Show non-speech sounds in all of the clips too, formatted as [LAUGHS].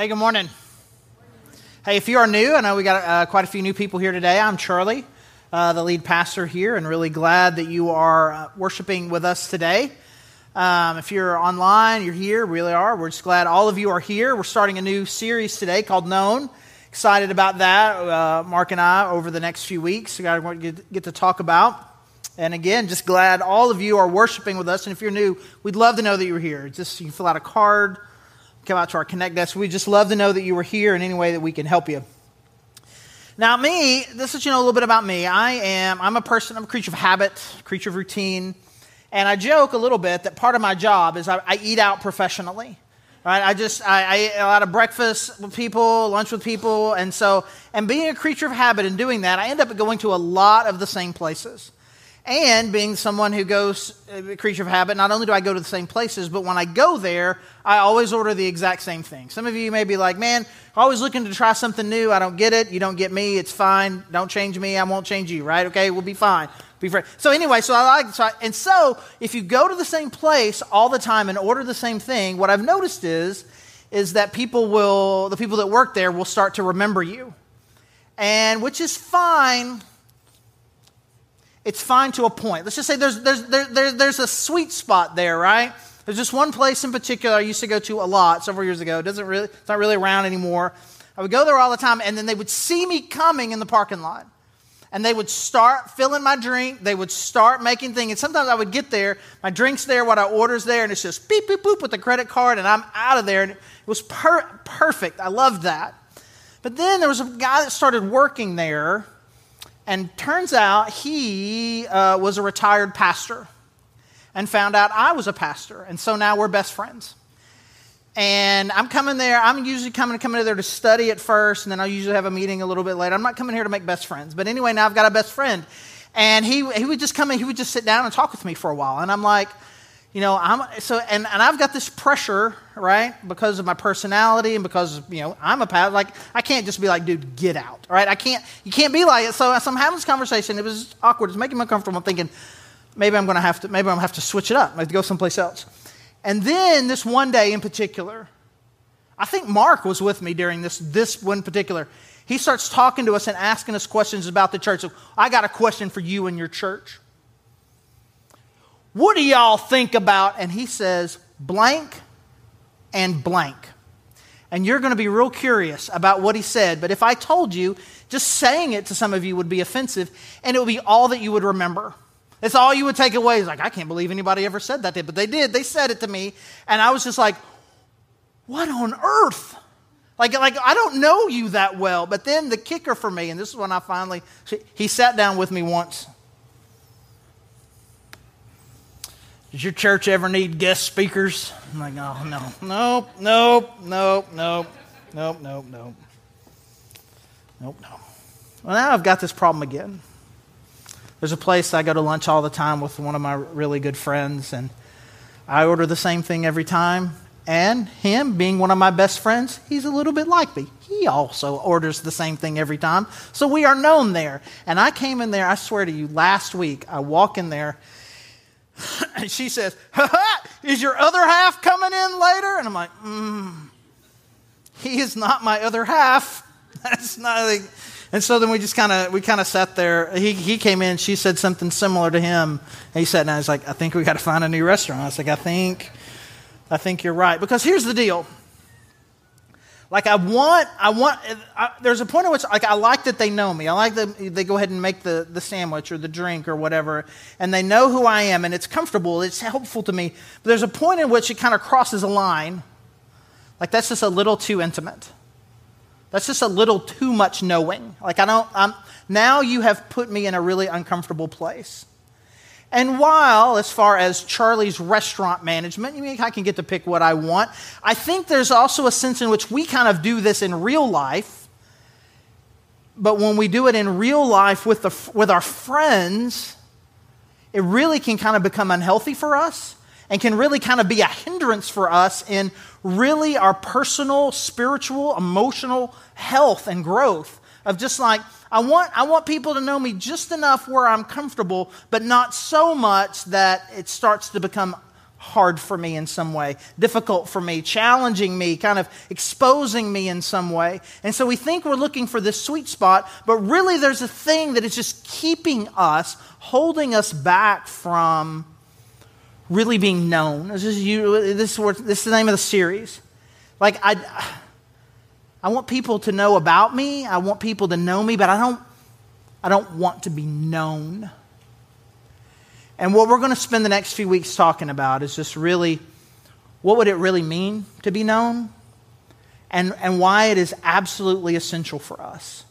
Hey, good morning. Hey, if you are new, I know we got uh, quite a few new people here today. I'm Charlie, uh, the lead pastor here, and really glad that you are uh, worshiping with us today. Um, if you're online, you're here, really are. We're just glad all of you are here. We're starting a new series today called Known. Excited about that, uh, Mark and I, over the next few weeks. We got to get, to talk about. And again, just glad all of you are worshiping with us. And if you're new, we'd love to know that you're here. Just you can fill out a card come out to our Connect desk. We just love to know that you were here in any way that we can help you. Now, me, this is you know a little bit about me. I am I'm a person. I'm a creature of habit, creature of routine, and I joke a little bit that part of my job is I, I eat out professionally. Right? I just I, I eat a lot of breakfast with people, lunch with people, and so and being a creature of habit and doing that, I end up going to a lot of the same places. And being someone who goes, a creature of habit, not only do I go to the same places, but when I go there, I always order the exact same thing. Some of you may be like, man, always looking to try something new. I don't get it. You don't get me. It's fine. Don't change me. I won't change you, right? Okay, we'll be fine. Be free. So anyway, so I like, so I, and so if you go to the same place all the time and order the same thing, what I've noticed is, is that people will, the people that work there will start to remember you. And which is fine it's fine to a point. Let's just say there's, there's, there, there's a sweet spot there, right? There's just one place in particular I used to go to a lot several years ago. It doesn't really, it's not really around anymore. I would go there all the time, and then they would see me coming in the parking lot. And they would start filling my drink. They would start making things. And sometimes I would get there, my drink's there, what I order's there, and it's just beep, beep, boop with the credit card, and I'm out of there. And it was per- perfect. I loved that. But then there was a guy that started working there and turns out he uh, was a retired pastor and found out I was a pastor. And so now we're best friends. And I'm coming there. I'm usually coming coming there to study at first, and then I'll usually have a meeting a little bit later. I'm not coming here to make best friends. But anyway, now I've got a best friend. And he, he would just come in, he would just sit down and talk with me for a while. And I'm like, you know, I'm so and, and I've got this pressure, right? Because of my personality and because you know, I'm a pastor. Like I can't just be like, dude, get out. Right? I can't you can't be like it. So, so I'm having this conversation. It was awkward. It's making me uncomfortable. I'm thinking, maybe I'm gonna have to maybe I'm gonna have to switch it up. I have to go someplace else. And then this one day in particular, I think Mark was with me during this this one particular. He starts talking to us and asking us questions about the church. So I got a question for you and your church. What do y'all think about? And he says, blank and blank. And you're going to be real curious about what he said. But if I told you, just saying it to some of you would be offensive, and it would be all that you would remember. It's all you would take away. It's like, I can't believe anybody ever said that. But they did. They said it to me. And I was just like, what on earth? Like, like, I don't know you that well. But then the kicker for me, and this is when I finally, he sat down with me once Does your church ever need guest speakers? I'm like, oh, no, nope, nope, nope, nope, nope, nope, nope. Nope, no. Well, now I've got this problem again. There's a place I go to lunch all the time with one of my really good friends, and I order the same thing every time. And him, being one of my best friends, he's a little bit like me. He also orders the same thing every time. So we are known there. And I came in there, I swear to you, last week, I walk in there [COUGHS] and she says, is your other half coming in later? And I'm like, mm, he is not my other half. [LAUGHS] That's not and so then we just kind of we kind of sat there. He he came in. She said something similar to him. And he sat down. He's like, I think we got to find a new restaurant. I was like, I think, I think you're right. Because here's the deal. Like I want, I want. I, there's a point at which, like, I like that they know me. I like that they go ahead and make the the sandwich or the drink or whatever, and they know who I am, and it's comfortable. It's helpful to me. But there's a point in which it kind of crosses a line. Like that's just a little too intimate. That's just a little too much knowing. Like I don't. I'm now you have put me in a really uncomfortable place. And while, as far as Charlie's restaurant management, you mean I can get to pick what I want, I think there's also a sense in which we kind of do this in real life. But when we do it in real life with, the, with our friends, it really can kind of become unhealthy for us and can really kind of be a hindrance for us in really our personal, spiritual, emotional health and growth. Of just like, I want, I want people to know me just enough where I'm comfortable, but not so much that it starts to become hard for me in some way, difficult for me, challenging me, kind of exposing me in some way. And so we think we're looking for this sweet spot, but really there's a thing that is just keeping us, holding us back from really being known. This is, you, this is, this is the name of the series. Like, I, I want people to know about me, I want people to know me, but I don't, I don't want to be known. And what we're going to spend the next few weeks talking about is just really what would it really mean to be known and, and why it is absolutely essential for us.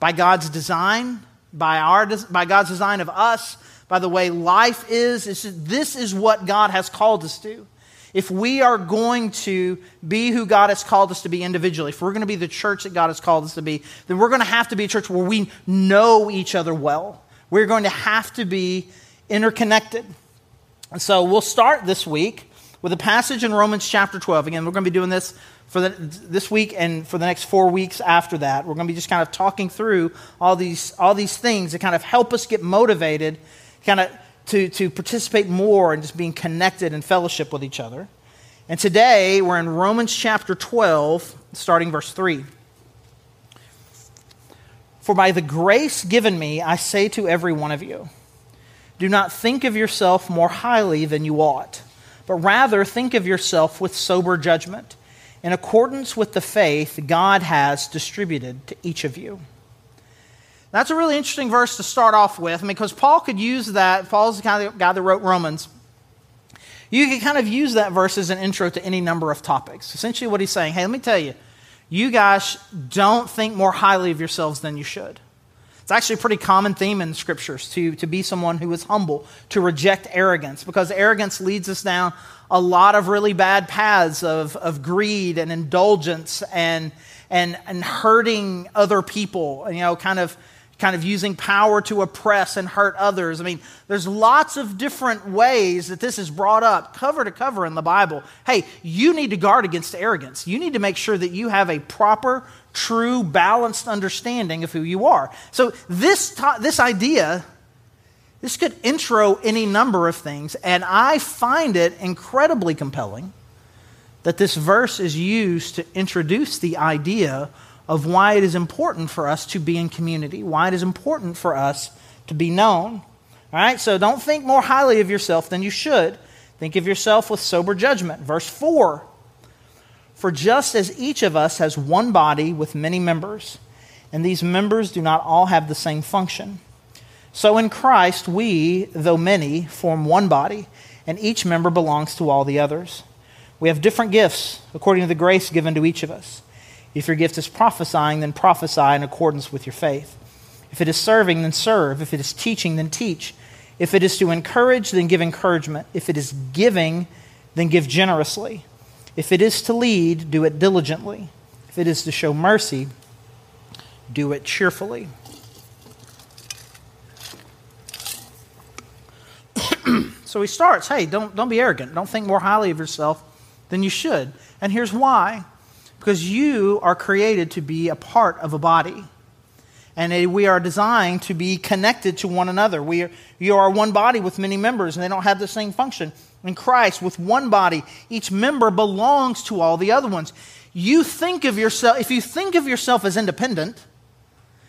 By God's design, by, our, by God's design of us, by the way life is, this is what God has called us to. If we are going to be who God has called us to be individually, if we're going to be the church that God has called us to be, then we're going to have to be a church where we know each other well. We're going to have to be interconnected. And so we'll start this week with a passage in Romans chapter 12. Again, we're going to be doing this for the, this week and for the next four weeks after that. We're going to be just kind of talking through all these, all these things that kind of help us get motivated, kind of to, to participate more and just being connected and fellowship with each other. And today we're in Romans chapter 12, starting verse 3. For by the grace given me, I say to every one of you, do not think of yourself more highly than you ought, but rather think of yourself with sober judgment, in accordance with the faith God has distributed to each of you. That's a really interesting verse to start off with because Paul could use that. Paul's the kind of guy that wrote Romans. You could kind of use that verse as an intro to any number of topics. Essentially, what he's saying hey, let me tell you, you guys don't think more highly of yourselves than you should. It's actually a pretty common theme in the scriptures to, to be someone who is humble, to reject arrogance, because arrogance leads us down a lot of really bad paths of, of greed and indulgence and, and, and hurting other people, you know, kind of kind of using power to oppress and hurt others. I mean, there's lots of different ways that this is brought up, cover to cover in the Bible. Hey, you need to guard against arrogance. You need to make sure that you have a proper, true, balanced understanding of who you are. So, this, this idea, this could intro any number of things, and I find it incredibly compelling that this verse is used to introduce the idea of why it is important for us to be in community, why it is important for us to be known. All right, so don't think more highly of yourself than you should. Think of yourself with sober judgment. Verse 4 For just as each of us has one body with many members, and these members do not all have the same function, so in Christ we, though many, form one body, and each member belongs to all the others. We have different gifts according to the grace given to each of us. If your gift is prophesying, then prophesy in accordance with your faith. If it is serving, then serve. If it is teaching, then teach. If it is to encourage, then give encouragement. If it is giving, then give generously. If it is to lead, do it diligently. If it is to show mercy, do it cheerfully. [CLEARS THROAT] so he starts hey, don't, don't be arrogant. Don't think more highly of yourself than you should. And here's why because you are created to be a part of a body. And we are designed to be connected to one another. We are, you are one body with many members, and they don't have the same function. In Christ, with one body, each member belongs to all the other ones. You think of yourself, if you think of yourself as independent,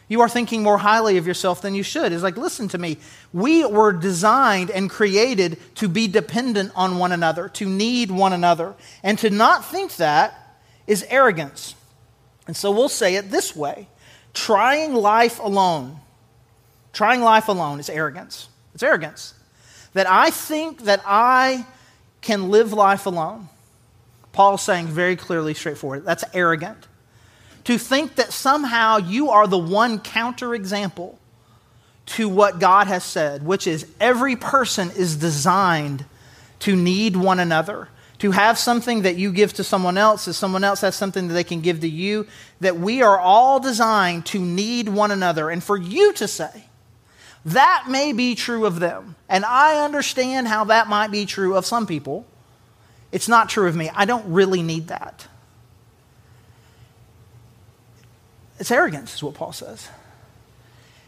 you are thinking more highly of yourself than you should. It's like, listen to me. We were designed and created to be dependent on one another, to need one another. And to not think that is arrogance. And so we'll say it this way trying life alone, trying life alone is arrogance. It's arrogance. That I think that I can live life alone. Paul's saying very clearly, straightforward, that's arrogant. To think that somehow you are the one counterexample to what God has said, which is every person is designed to need one another to have something that you give to someone else as someone else has something that they can give to you, that we are all designed to need one another. And for you to say, that may be true of them. And I understand how that might be true of some people. It's not true of me. I don't really need that. It's arrogance, is what Paul says.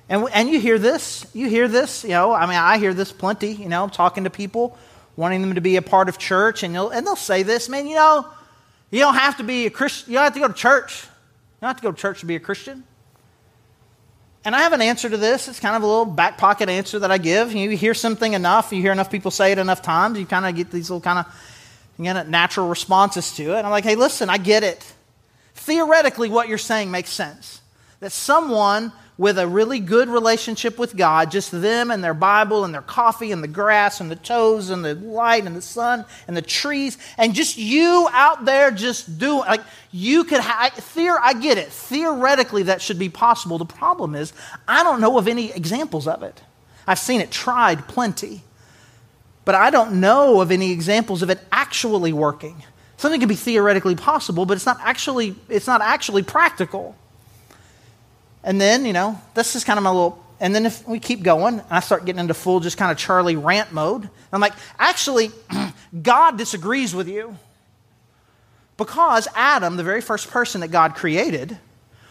And, and you hear this. You hear this. You know, I mean, I hear this plenty, you know, talking to people wanting them to be a part of church. And, they'll, and they'll say this, man, you know, you don't have to be a Christian. You don't have to go to church. You don't have to go to church to be a Christian. And I have an answer to this. It's kind of a little back pocket answer that I give. You hear something enough, you hear enough people say it enough times, you kind of get these little kind of you get natural responses to it. And I'm like, hey, listen, I get it. Theoretically, what you're saying makes sense. That someone with a really good relationship with God, just them and their Bible and their coffee and the grass and the toes and the light and the sun and the trees, and just you out there just doing, like, you could, have, theor- I get it. Theoretically, that should be possible. The problem is, I don't know of any examples of it. I've seen it tried plenty, but I don't know of any examples of it actually working. Something could be theoretically possible, but it's not actually, it's not actually practical. And then, you know, this is kind of my little, and then if we keep going, I start getting into full just kind of Charlie rant mode. I'm like, actually, [CLEARS THROAT] God disagrees with you. Because Adam, the very first person that God created,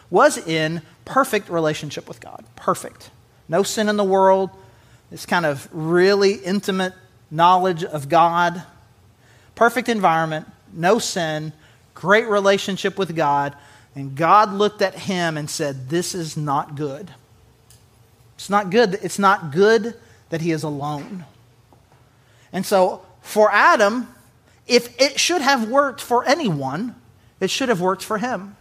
was in perfect relationship with God. Perfect. No sin in the world. This kind of really intimate knowledge of God. Perfect environment. No sin. Great relationship with God. And God looked at him and said, This is not good. It's not good. It's not good that he is alone. And so, for Adam, if it should have worked for anyone, it should have worked for him.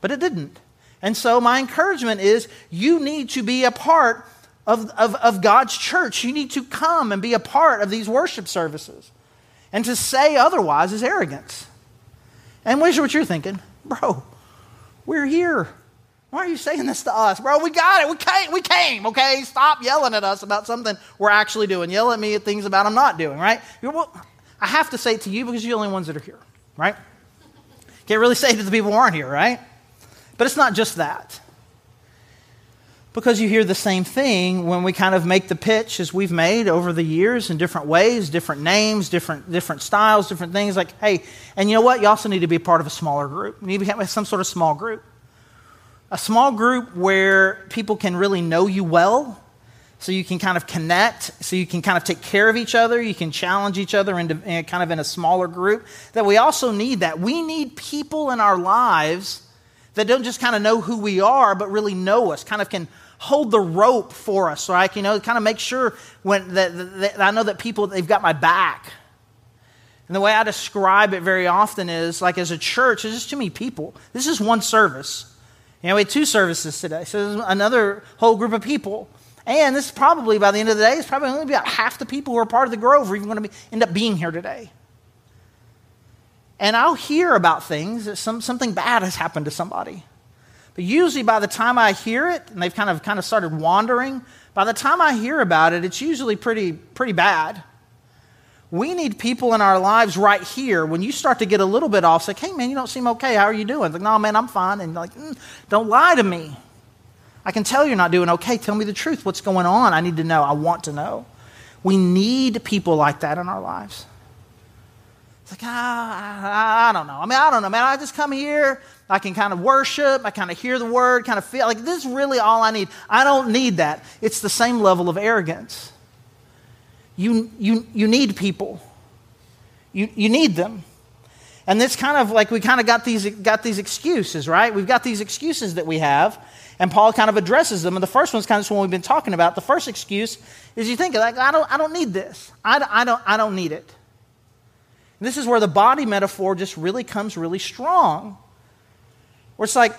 But it didn't. And so, my encouragement is you need to be a part of, of, of God's church. You need to come and be a part of these worship services. And to say otherwise is arrogance. And what you're thinking? Bro, we're here. Why are you saying this to us? Bro, we got it. We came, we came, okay? Stop yelling at us about something we're actually doing. Yell at me at things about I'm not doing, right? Well, I have to say it to you because you're the only ones that are here, right? Can't really say it to the people who aren't here, right? But it's not just that because you hear the same thing when we kind of make the pitch as we've made over the years in different ways, different names, different, different styles, different things. Like, hey, and you know what? You also need to be part of a smaller group. You need to have some sort of small group. A small group where people can really know you well, so you can kind of connect, so you can kind of take care of each other, you can challenge each other into, in kind of in a smaller group. That we also need that. We need people in our lives that don't just kind of know who we are, but really know us, kind of can hold the rope for us, right? You know, kind of make sure when that, that I know that people they've got my back. And the way I describe it very often is like as a church, there's just too many people. This is one service. You know, we had two services today, so there's another whole group of people. And this is probably by the end of the day, it's probably only about half the people who are part of the Grove are even going to be, end up being here today. And I'll hear about things that some, something bad has happened to somebody. But usually by the time I hear it, and they've kind of kind of started wandering, by the time I hear about it, it's usually pretty pretty bad. We need people in our lives right here. When you start to get a little bit off, say, "Hey, man, you don't seem okay. How are you doing?" Like, "No, man, I'm fine." And like, mm, "Don't lie to me. I can tell you're not doing okay. Tell me the truth. What's going on? I need to know. I want to know." We need people like that in our lives. Like, ah, I, I don't know. I mean, I don't know, man. I just come here. I can kind of worship. I kind of hear the word, kind of feel like this is really all I need. I don't need that. It's the same level of arrogance. You, you, you need people, you, you need them. And it's kind of like we kind of got these, got these excuses, right? We've got these excuses that we have, and Paul kind of addresses them. And the first one's kind of one we've been talking about. The first excuse is you think, like, I don't, I don't need this. I, I, don't, I don't need it. And this is where the body metaphor just really comes really strong. Where it's like,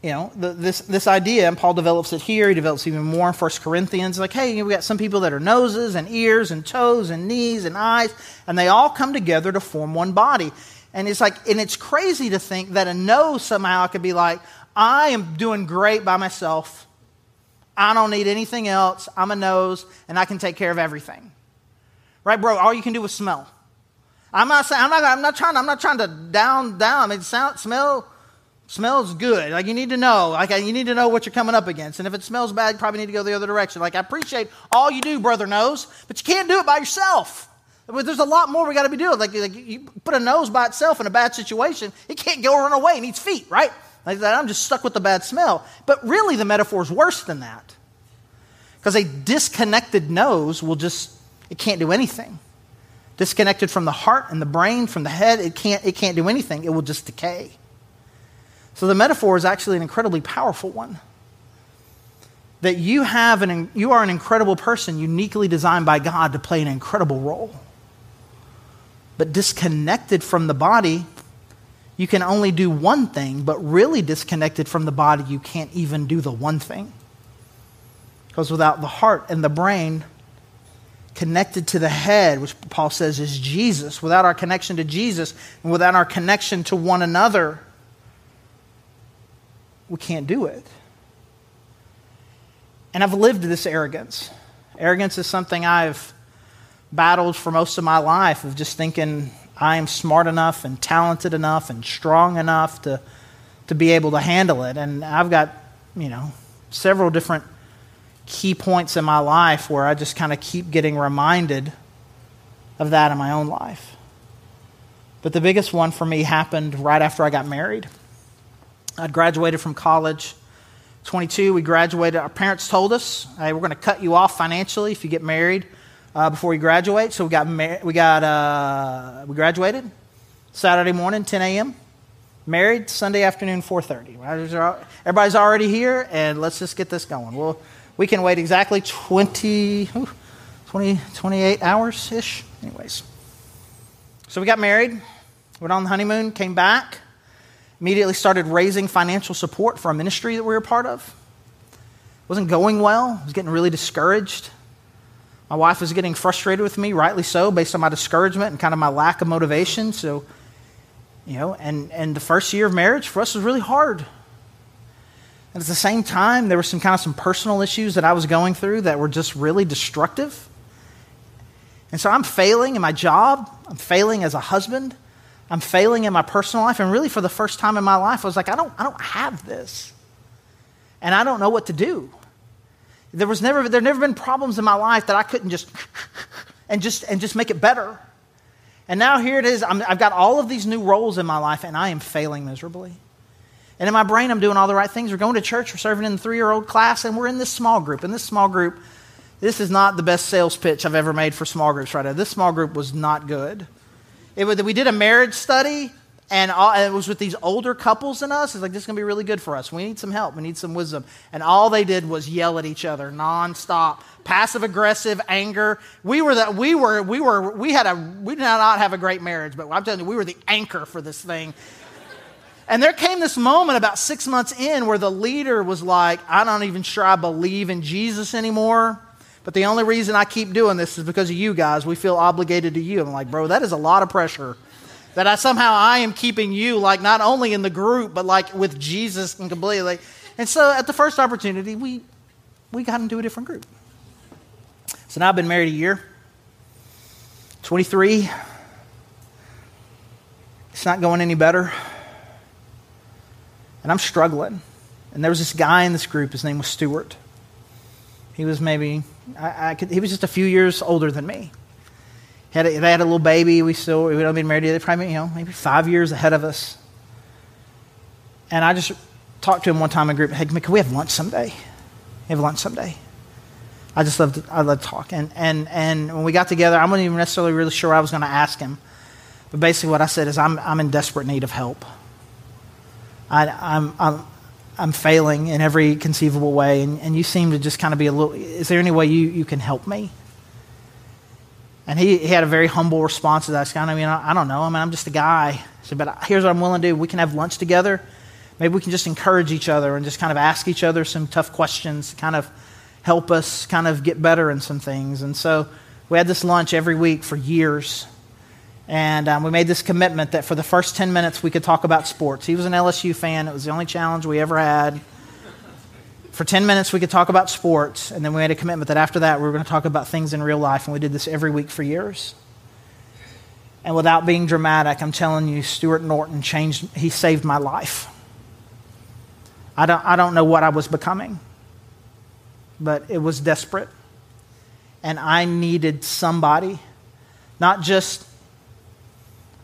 you know, the, this, this idea, and Paul develops it here, he develops even more in 1 Corinthians. Like, hey, we got some people that are noses and ears and toes and knees and eyes, and they all come together to form one body. And it's like, and it's crazy to think that a nose somehow could be like, I am doing great by myself. I don't need anything else. I'm a nose, and I can take care of everything. Right, bro? All you can do is smell. I'm not saying I'm not, I'm not trying I'm not trying to down down. I mean, sound, smell smells good. Like you need to know. Like you need to know what you're coming up against. And if it smells bad, you probably need to go the other direction. Like I appreciate all you do, brother nose, but you can't do it by yourself. There's a lot more we got to be doing. Like, like you put a nose by itself in a bad situation, it can't go run away. It needs feet, right? Like that, I'm just stuck with the bad smell. But really, the metaphor is worse than that. Because a disconnected nose will just It can't do anything. Disconnected from the heart and the brain, from the head, it can't, it can't do anything. It will just decay. So the metaphor is actually an incredibly powerful one. That you have an you are an incredible person, uniquely designed by God to play an incredible role. But disconnected from the body, you can only do one thing, but really disconnected from the body, you can't even do the one thing. Because without the heart and the brain connected to the head, which Paul says is Jesus, without our connection to Jesus and without our connection to one another, we can't do it. And I've lived this arrogance. Arrogance is something I've battled for most of my life of just thinking I am smart enough and talented enough and strong enough to, to be able to handle it. And I've got, you know, several different key points in my life where I just kind of keep getting reminded of that in my own life. But the biggest one for me happened right after I got married. I'd graduated from college. 22, we graduated. Our parents told us, hey, we're going to cut you off financially if you get married uh, before you graduate. So we got, mar- we, got uh, we graduated Saturday morning, 10 a.m. Married Sunday afternoon, 4.30. Everybody's already here, and let's just get this going. Well, we can wait exactly 20, 20 28 hours-ish. Anyways. So we got married, went on the honeymoon, came back, immediately started raising financial support for a ministry that we were part of. It wasn't going well. I was getting really discouraged. My wife was getting frustrated with me, rightly so, based on my discouragement and kind of my lack of motivation. So, you know, and, and the first year of marriage for us was really hard. And at the same time, there were some kind of some personal issues that I was going through that were just really destructive. And so I'm failing in my job. I'm failing as a husband. I'm failing in my personal life. And really, for the first time in my life, I was like, I don't, I don't have this. And I don't know what to do. There was never, there never been problems in my life that I couldn't just [LAUGHS] and just and just make it better. And now here it is. i have got all of these new roles in my life, and I am failing miserably. And in my brain, I'm doing all the right things. We're going to church. We're serving in the three-year-old class, and we're in this small group. In this small group, this is not the best sales pitch I've ever made for small groups right now. This small group was not good. It was, we did a marriage study, and, all, and, it was with these older couples than us. It's like, this is going to be really good for us. We need some help. We need some wisdom. And all they did was yell at each other nonstop, passive aggressive, anger. We were that we were we were we had a we did not have a great marriage, but I'm telling you, we were the anchor for this thing. And there came this moment about six months in where the leader was like, I'm not even sure I believe in Jesus anymore. But the only reason I keep doing this is because of you guys. We feel obligated to you. I'm like, bro, that is a lot of pressure that I somehow I am keeping you like not only in the group but like with Jesus and completely. And so at the first opportunity, we we got into a different group. So now I've been married a year. 23. It's not going any better. And I'm struggling. And there was this guy in this group, his name was Stuart. He was maybe, I, I could, he was just a few years older than me. Had a, they had a little baby. We still we had been married yet. Probably you know maybe five years ahead of us. And I just talked to him one time in group. Hey, can we have lunch someday? Have lunch someday. I just love to, I love to talk. And, and, and when we got together, I wasn't even necessarily really sure I was going to ask him. But basically, what I said is, I'm, I'm in desperate need of help. I, I'm, I'm, I'm failing in every conceivable way. And, and you seem to just kind of be a little, is there any way you, you can help me? And he, he had a very humble response to that. Kind of, I mean, I, I don't know. I mean, I'm just a guy. Said, but here's what I'm willing to do. We can have lunch together. Maybe we can just encourage each other and just kind of ask each other some tough questions, to kind of help us kind of get better in some things. And so we had this lunch every week for years. And um, we made this commitment that for the first 10 minutes we could talk about sports. He was an LSU fan. It was the only challenge we ever had for 10 minutes we could talk about sports, and then we made a commitment that after that we were going to talk about things in real life, and we did this every week for years. And without being dramatic, I'm telling you, Stuart Norton changed, he saved my life. I don't, I don't know what I was becoming, but it was desperate. And I needed somebody, not just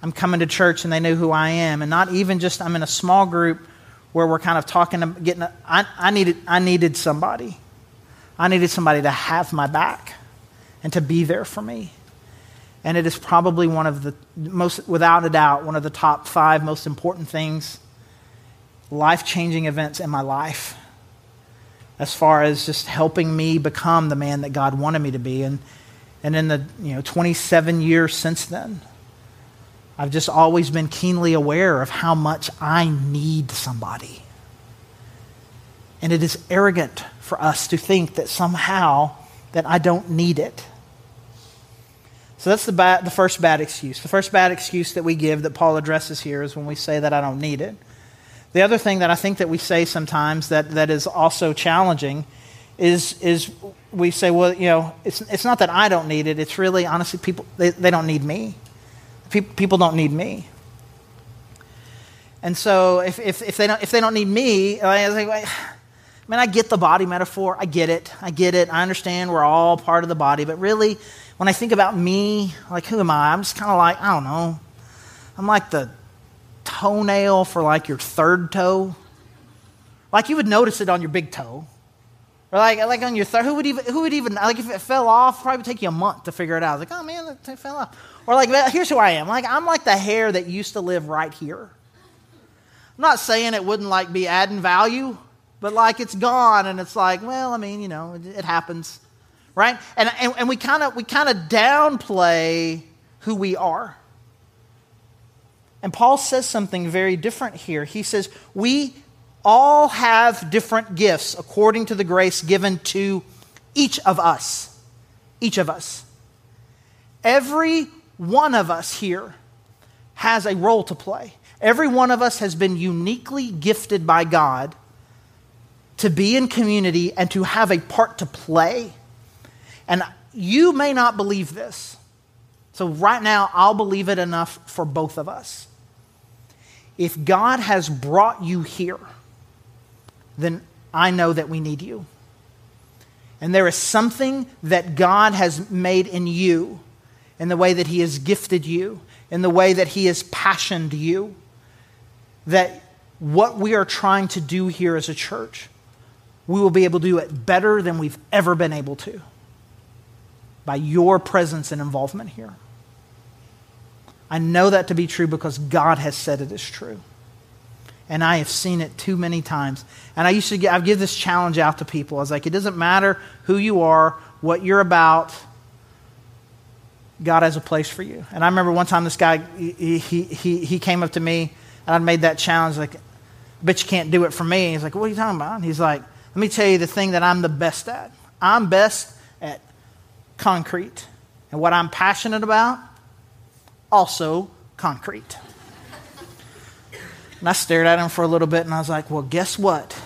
I'm coming to church and they know who I am, and not even just I'm in a small group where we're kind of talking, getting. I, I needed, I needed somebody. I needed somebody to have my back and to be there for me. And it is probably one of the most, without a doubt, one of the top five most important things, life changing events in my life, as far as just helping me become the man that God wanted me to be. And, and in the you know, 27 years since then, I've just always been keenly aware of how much I need somebody. And it is arrogant for us to think that somehow that I don't need it. So that's the, bad, the first bad excuse. The first bad excuse that we give that Paul addresses here is when we say that I don't need it. The other thing that I think that we say sometimes that, that is also challenging is, is we say, well, you know, it's, it's not that I don't need it. It's really, honestly, people, they, they don't need me. People don't need me. And so if, if, if, they, don't, if they don't need me, I think, I mean, I get the body metaphor. I get it. I get it. I understand we're all part of the body. But really, when I think about me, like, who am I? I'm just kind of like, I don't know. I'm like the toenail for like your third toe. Like you would notice it on your big toe. Or like, like on your third, who would even, who would even, like if it fell off, probably take you a month to figure it out. Like, oh man, it fell off. Or like, here's who I am. Like, I'm like the hair that used to live right here. I'm not saying it wouldn't like be adding value, but like it's gone and it's like, well, I mean, you know, it, it happens right? And, and, and we kind of we kind of downplay who we are. And Paul says something very different here. He says, We all have different gifts according to the grace given to each of us. Each of us. Every one of us here has a role to play. Every one of us has been uniquely gifted by God to be in community and to have a part to play and you may not believe this. So, right now, I'll believe it enough for both of us. If God has brought you here, then I know that we need you. And there is something that God has made in you, in the way that He has gifted you, in the way that He has passioned you, that what we are trying to do here as a church, we will be able to do it better than we've ever been able to by your presence and involvement here. I know that to be true because God has said it is true. And I have seen it too many times. And I used to give, I give this challenge out to people. I was like, it doesn't matter who you are, what you're about, God has a place for you. And I remember one time this guy, he, he, he, came up to me and I'd made that challenge, like, but you can't do it for me. He's like, what are you talking about? And he's like, let me tell you the thing that I'm the best at. I'm best at concrete. And what I'm passionate about, also concrete. And I stared at him for a little bit and I was like, well, guess what?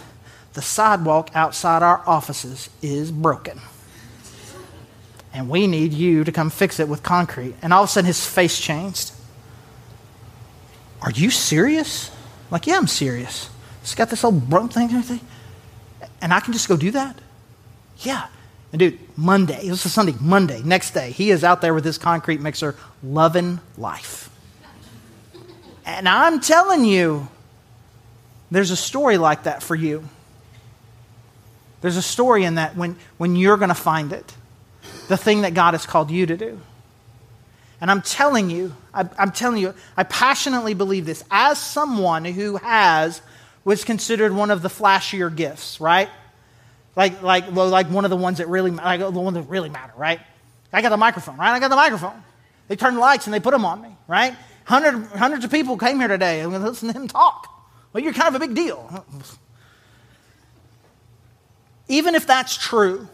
The sidewalk outside our offices is broken. And we need you to come fix it with concrete. And all of a sudden his face changed. Are you serious? I'm like, yeah, I'm serious. It's got this old broken thing. And I can just go do that? Yeah. And dude, Monday, it was a Sunday, Monday, next day, he is out there with his concrete mixer, loving life. And I'm telling you, there's a story like that for you. There's a story in that when, when you're going to find it, the thing that God has called you to do. And I'm telling you, I, I'm telling you, I passionately believe this as someone who has was considered one of the flashier gifts, right? Like, like, like one of the ones that really, like the one that really matter, right? I got the microphone, right? I got the microphone. They turned the lights and they put them on me, right? Hundred, hundreds of people came here today and listen to him talk. Well, you're kind of a big deal. Even if that's true,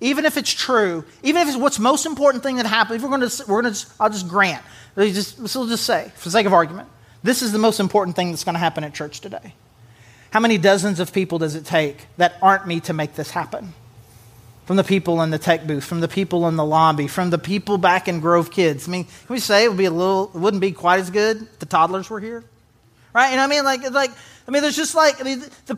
even if it's true, even if it's what's most important thing that happened, if we're going to, we're going to, I'll just grant, just, we'll just say, for the sake of argument, this is the most important thing that's going to happen at church today. How many dozens of people does it take that aren't me to make this happen? From the people in the tech booth, from the people in the lobby, from the people back in Grove Kids. I mean, can we say it would be a little, it wouldn't be quite as good if the toddlers were here? Right? What I mean? Like, like, I mean, there's just like, I mean, the,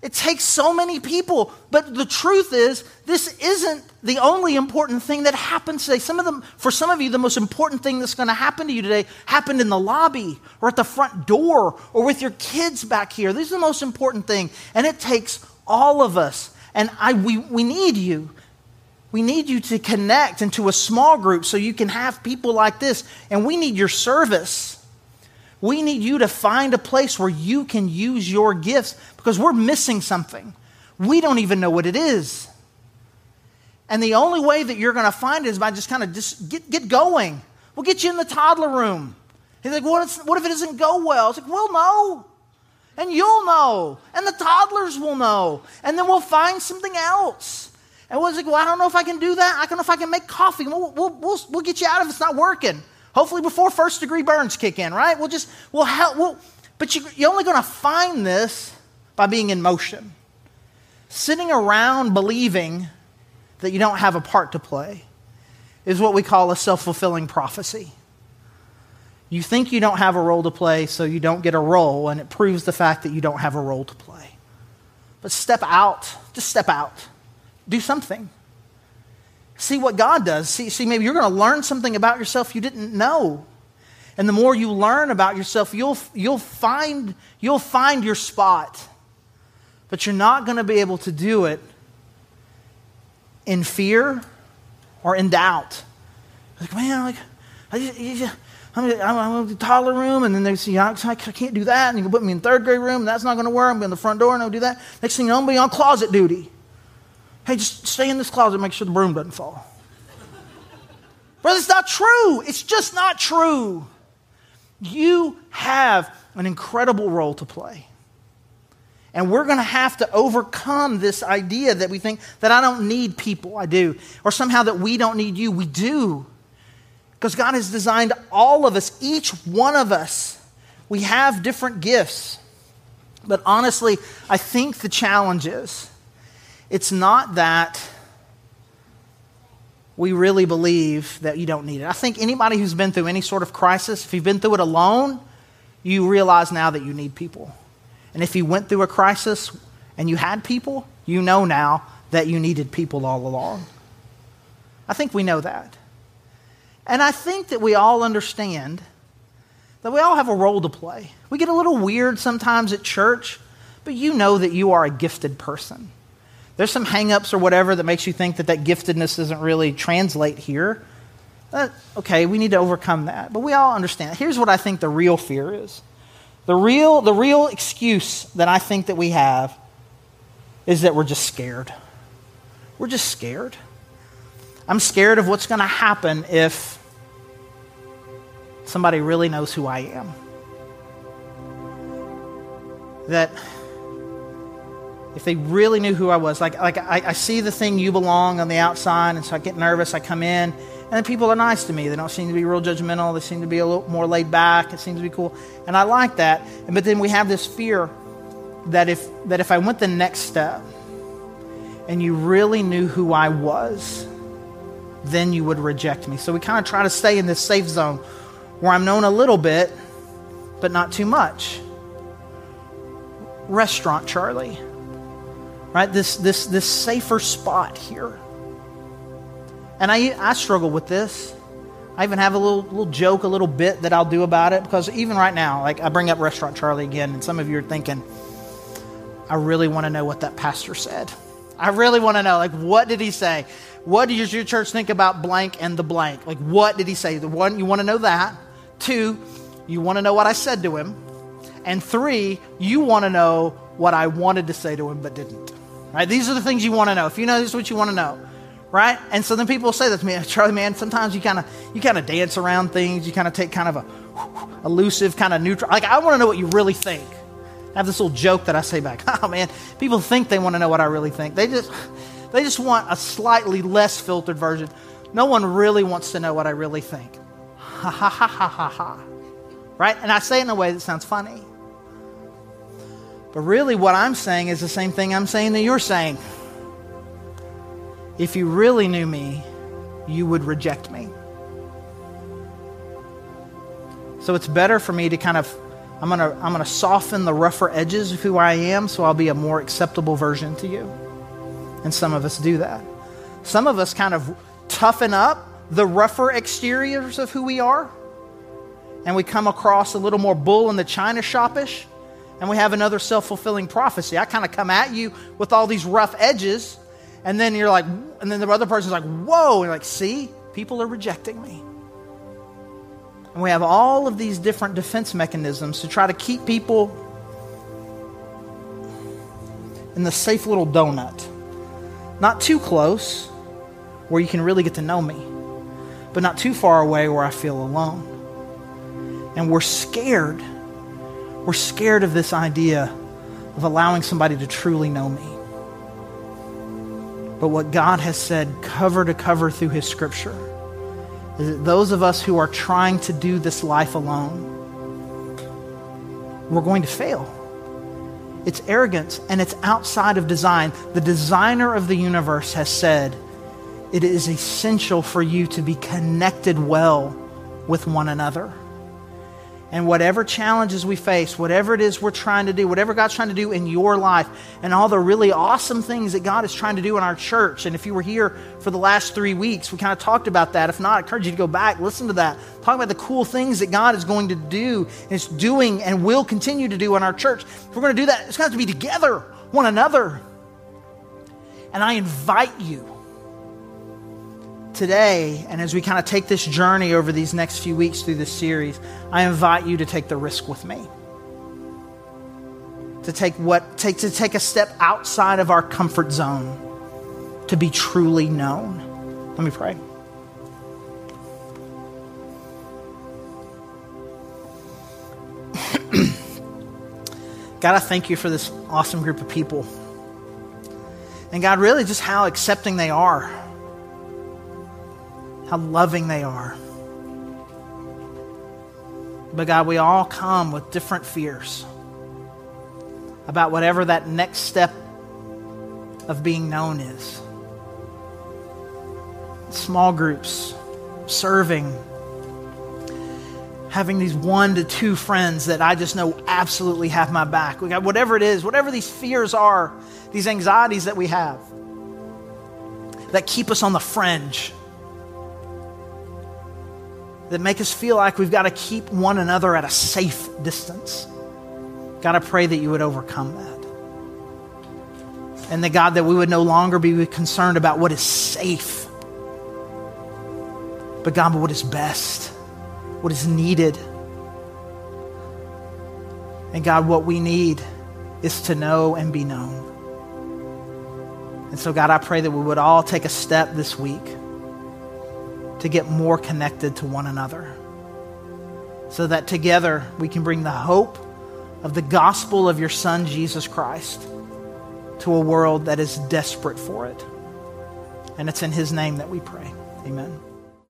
it takes so many people. But the truth is, this isn't the only important thing that happens today. Some of them, for some of you, the most important thing that's going to happen to you today happened in the lobby or at the front door or with your kids back here. This is the most important thing. And it takes all of us. And I, we, we need you. We need you to connect into a small group so you can have people like this. And we need your service. We need you to find a place where you can use your gifts because we're missing something. We don't even know what it is. And the only way that you're going to find it is by just kind of just get, get going. We'll get you in the toddler room. He's like, what if, what if it doesn't go well? It's like, we'll know. And you'll know. And the toddlers will know. And then we'll find something else. And we'll like, well, I don't know if I can do that. I don't know if I can make coffee. We'll, we'll, we'll, we'll get you out if it's not working. Hopefully before first degree burns kick in, right? We'll just, we'll help. We'll, but you, you're only going to find this by being in motion. Sitting around believing that you don't have a part to play is what we call a self fulfilling prophecy. You think you don't have a role to play, so you don't get a role, and it proves the fact that you don't have a role to play. But step out, just step out, do something. See what God does. See, see maybe you're going to learn something about yourself you didn't know. And the more you learn about yourself, you'll, you'll, find, you'll find your spot. But you're not going to be able to do it in fear or in doubt. Like, man, like, I just, I'm, I'm in the toddler room, and then they say, I can't do that, and you can put me in third grade room, and that's not going to work. I'm going to the front door, and I'll do that. Next thing you know, I'm going to be on closet duty. Hey, just stay in this closet, make sure the broom doesn't fall. Brother, it's not true. It's just not true. You have an incredible role to play. And we're going to have to overcome this idea that we think that I don't need people. I do. Or somehow that we don't need you. We do. Because God has designed all of us, each one of us. We have different gifts. But honestly, I think the challenge is it's not that we really believe that you don't need it. I think anybody who's been through any sort of crisis, if you've been through it alone, you realize now that you need people. And if you went through a crisis and you had people, you know now that you needed people all along. I think we know that. And I think that we all understand that we all have a role to play. We get a little weird sometimes at church, but you know that you are a gifted person. There's some hangups or whatever that makes you think that that giftedness doesn't really translate here. But, okay, we need to overcome that. But we all understand. Here's what I think the real fear is. The real, the real excuse that I think that we have is that we're just scared. We're just scared. I'm scared of what's going to happen if somebody really knows who I am. That if they really knew who I was, like, like I, I see the thing you belong on the outside, and so I get nervous, I come in, and people are nice to me. They don't seem to be real judgmental. They seem to be a little more laid back. It seems to be cool. And I like that. But then we have this fear that if, that if I went the next step and you really knew who I was, then you would reject me. So we kind of try to stay in this safe zone where I'm known a little bit, but not too much. Restaurant Charlie, right? This, this, this safer spot here. And I, I struggle with this. I even have a little, little joke, a little bit that I'll do about it because even right now, like I bring up Restaurant Charlie again, and some of you are thinking, I really want to know what that pastor said. I really want to know, like, what did he say? What does your church think about blank and the blank? Like, what did he say? The one, you want to know that. Two, you want to know what I said to him. And three, you want to know what I wanted to say to him but didn't. Right? These are the things you want to know. If you know this is what you want to know. Right? And so then people say that to me, Charlie, man, sometimes you kind of you kind of dance around things. You kind of take kind of a elusive, kind of neutral. Like, I want to know what you really think. I have this little joke that I say back. [LAUGHS] Oh man, people think they want to know what I really think. They just they just want a slightly less filtered version. No one really wants to know what I really think. Ha ha ha ha ha ha. Right? And I say it in a way that sounds funny. But really, what I'm saying is the same thing I'm saying that you're saying. If you really knew me, you would reject me. So it's better for me to kind of, I'm going to I'm going to soften the rougher edges of who I am so I'll be a more acceptable version to you. And some of us do that. Some of us kind of toughen up the rougher exteriors of who we are, and we come across a little more bull in the china shopish, and we have another self fulfilling prophecy. I kind of come at you with all these rough edges, And then you're like, and then the other person's like, whoa. And you're like, see, people are rejecting me. And we have all of these different defense mechanisms to try to keep people in the safe little donut. Not too close, where you can really get to know me, but not too far away where I feel alone. And we're scared. We're scared of this idea of allowing somebody to truly know me. But what God has said cover to cover through His scripture is that those of us who are trying to do this life alone, we're going to fail. It's arrogance and it's outside of design. The designer of the universe has said it is essential for you to be connected well with one another. And whatever challenges we face, whatever it is we're trying to do, whatever God's trying to do in your life, and all the really awesome things that God is trying to do in our church. And if you were here for the last three weeks, we kind of talked about that. If not, I encourage you to go back, listen to that. Talk about the cool things that God is going to do, is doing, and will continue to do in our church. If we're going to do that, it's going to have to be together, one another. And I invite you today, and as we kind of take this journey over these next few weeks through this series, I invite you to take the risk with me. To take what take to take a step outside of our comfort zone to be truly known. Let me pray. [CLEARS THROAT] God, I thank you for this awesome group of people. And God, really just how accepting they are how loving they are. But God, we all come with different fears about whatever that next step of being known is. Small groups, serving, having these one to two friends that I just know absolutely have my back. We got whatever it is, whatever these fears are, these anxieties that we have that keep us on the fringe that make us feel like we've got to keep one another at a safe distance. God, I pray that you would overcome that. And that, God, that we would no longer be concerned about what is safe, but, God, but what is best, what is needed. And, God, what we need is to know and be known. And so, God, I pray that we would all take a step this week to get more connected to one another so that together we can bring the hope of the gospel of your Son, Jesus Christ, to a world that is desperate for it. And it's in His name that we pray. Amen.